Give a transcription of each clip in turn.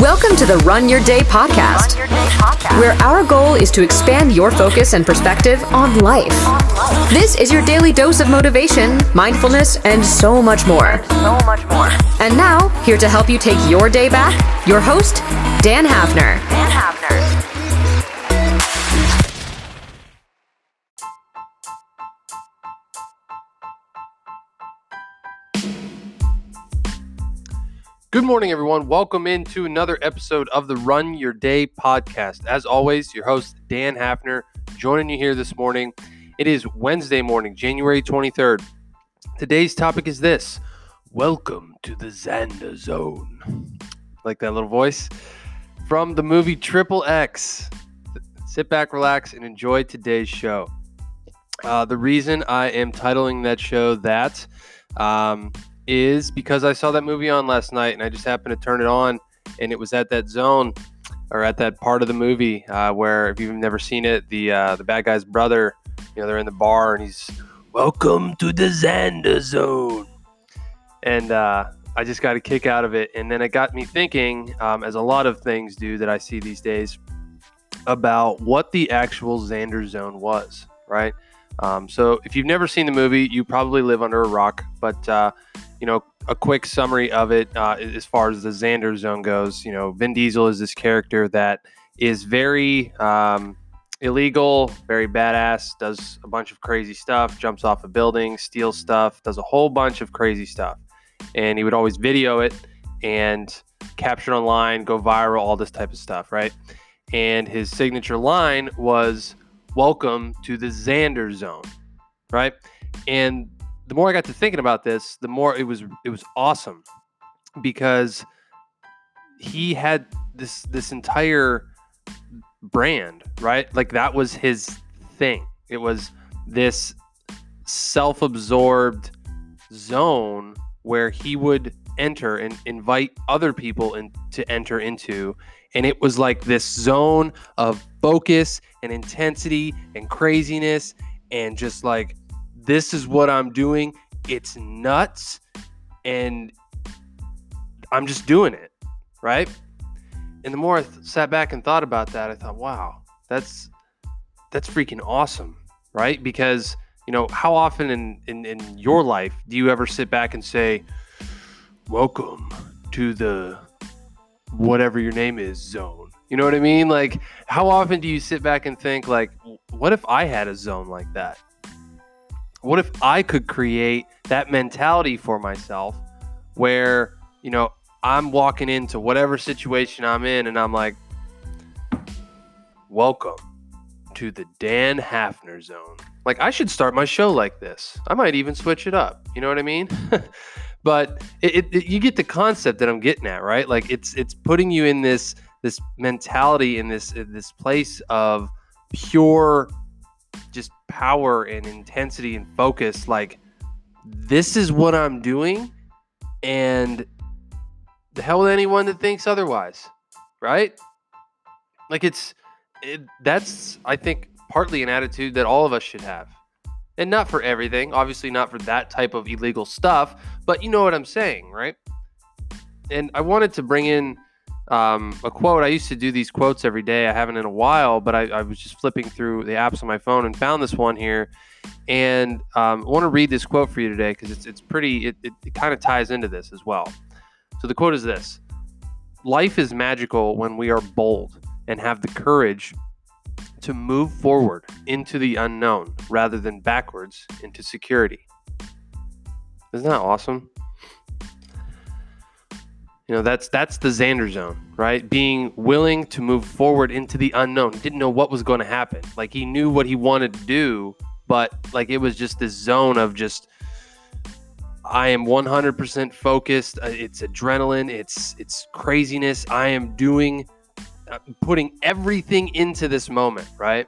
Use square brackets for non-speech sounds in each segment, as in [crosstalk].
Welcome to the Run Your Day podcast, where our goal is to expand your focus and perspective on life. This is your daily dose of motivation, mindfulness, and so much more. so much more. And now, here to help you take your day back, your host, Dan Hafner. Dan Hafner. Good morning, everyone. Welcome into another episode of the Run Your Day podcast. As always, your host, Dan Hafner, joining you here this morning. It is Wednesday morning, January 23rd. Today's topic is this Welcome to the Xander Zone. Like that little voice? From the movie Triple X. Sit back, relax, and enjoy today's show. Uh, the reason I am titling that show that um, is because I saw that movie on last night and I just happened to turn it on and it was at that zone or at that part of the movie uh, where if you've never seen it, the uh, the bad guy's brother, you know, they're in the bar and he's welcome to the Xander zone. And uh, I just got a kick out of it. And then it got me thinking, um, as a lot of things do that I see these days, about what the actual Xander zone was, right? Um, so if you've never seen the movie, you probably live under a rock. But uh, you know, a quick summary of it uh, as far as the Xander zone goes. You know, Vin Diesel is this character that is very um, illegal, very badass, does a bunch of crazy stuff, jumps off a building, steals stuff, does a whole bunch of crazy stuff. And he would always video it and capture it online, go viral, all this type of stuff, right? And his signature line was welcome to the Xander zone, right? And the more I got to thinking about this, the more it was it was awesome because he had this this entire brand, right? Like that was his thing. It was this self-absorbed zone where he would enter and invite other people in, to enter into. And it was like this zone of focus and intensity and craziness and just like this is what i'm doing. It's nuts. And i'm just doing it right? And the more i th- sat back and thought about that i thought wow that's that's freaking awesome right? Because you know how often in in, in your life do you ever sit back and say welcome to the whatever your name is zone. You know what I mean? Like, how often do you sit back and think, like, what if I had a zone like that? What if I could create that mentality for myself where, you know, I'm walking into whatever situation I'm in and I'm like, welcome to the Dan Hafner zone. Like, I should start my show like this. I might even switch it up. You know what I mean? [laughs] but it, it, you get the concept that I'm getting at, right? Like it's it's putting you in this this mentality in this in this place of pure just power and intensity and focus. Like this is what I'm doing, and the hell with anyone that thinks otherwise, right? Like it's it, that's I think partly an attitude that all of us should have and not for everything obviously not for that type of illegal stuff but you know what i'm saying right? And i wanted to bring in um, a quote. I used to do these quotes every day. I haven't in a while but i, I was just flipping through the apps on my phone and found this one here. And um, i want to read this quote for you today because it's, it's pretty it, it, it kind of ties into this as well. So the quote is this life is magical when we are bold and have the courage to move forward into the unknown rather than backwards into security. Isn't that awesome? You know, that's that's the Xander zone, right? Being willing to move forward into the unknown. Didn't know what was going to happen. Like he knew what he wanted to do, but like it was just this zone of just I am 100% focused. Uh, It's adrenaline, it's it's craziness. I am doing Uh, putting everything into this moment, right?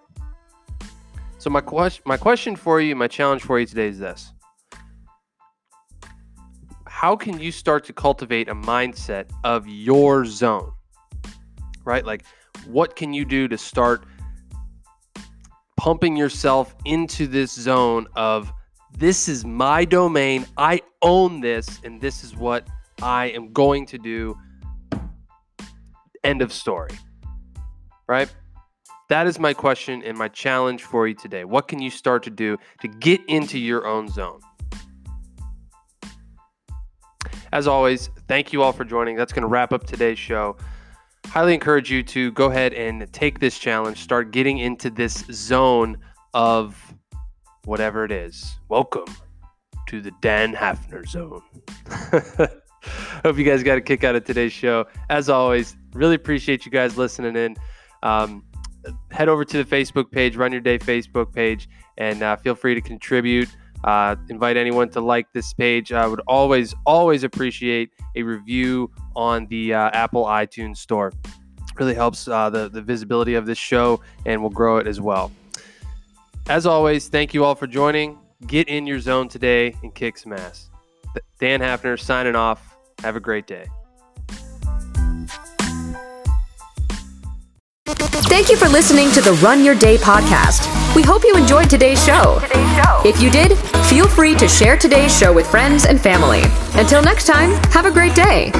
So my question my question for you, my challenge for you today is this. How can you start to cultivate a mindset of your zone? Right? Like what can you do to start pumping yourself into this zone of this is my domain, I own this and this is what I am going to do End of story. Right? That is my question and my challenge for you today. What can you start to do to get into your own zone? As always, thank you all for joining. That's going to wrap up today's show. Highly encourage you to go ahead and take this challenge, start getting into this zone of whatever it is. Welcome to the Dan Hafner zone. [laughs] Hope you guys got a kick out of today's show. As always, really appreciate you guys listening in. Um, head over to the Facebook page, Run Your Day Facebook page, and uh, feel free to contribute. Uh, invite anyone to like this page. I would always, always appreciate a review on the uh, Apple iTunes store. Really helps uh, the, the visibility of this show and will grow it as well. As always, thank you all for joining. Get in your zone today and kick some ass. Dan Hafner signing off. Have a great day. Thank you for listening to the Run Your Day podcast. We hope you enjoyed today's show. If you did, feel free to share today's show with friends and family. Until next time, have a great day.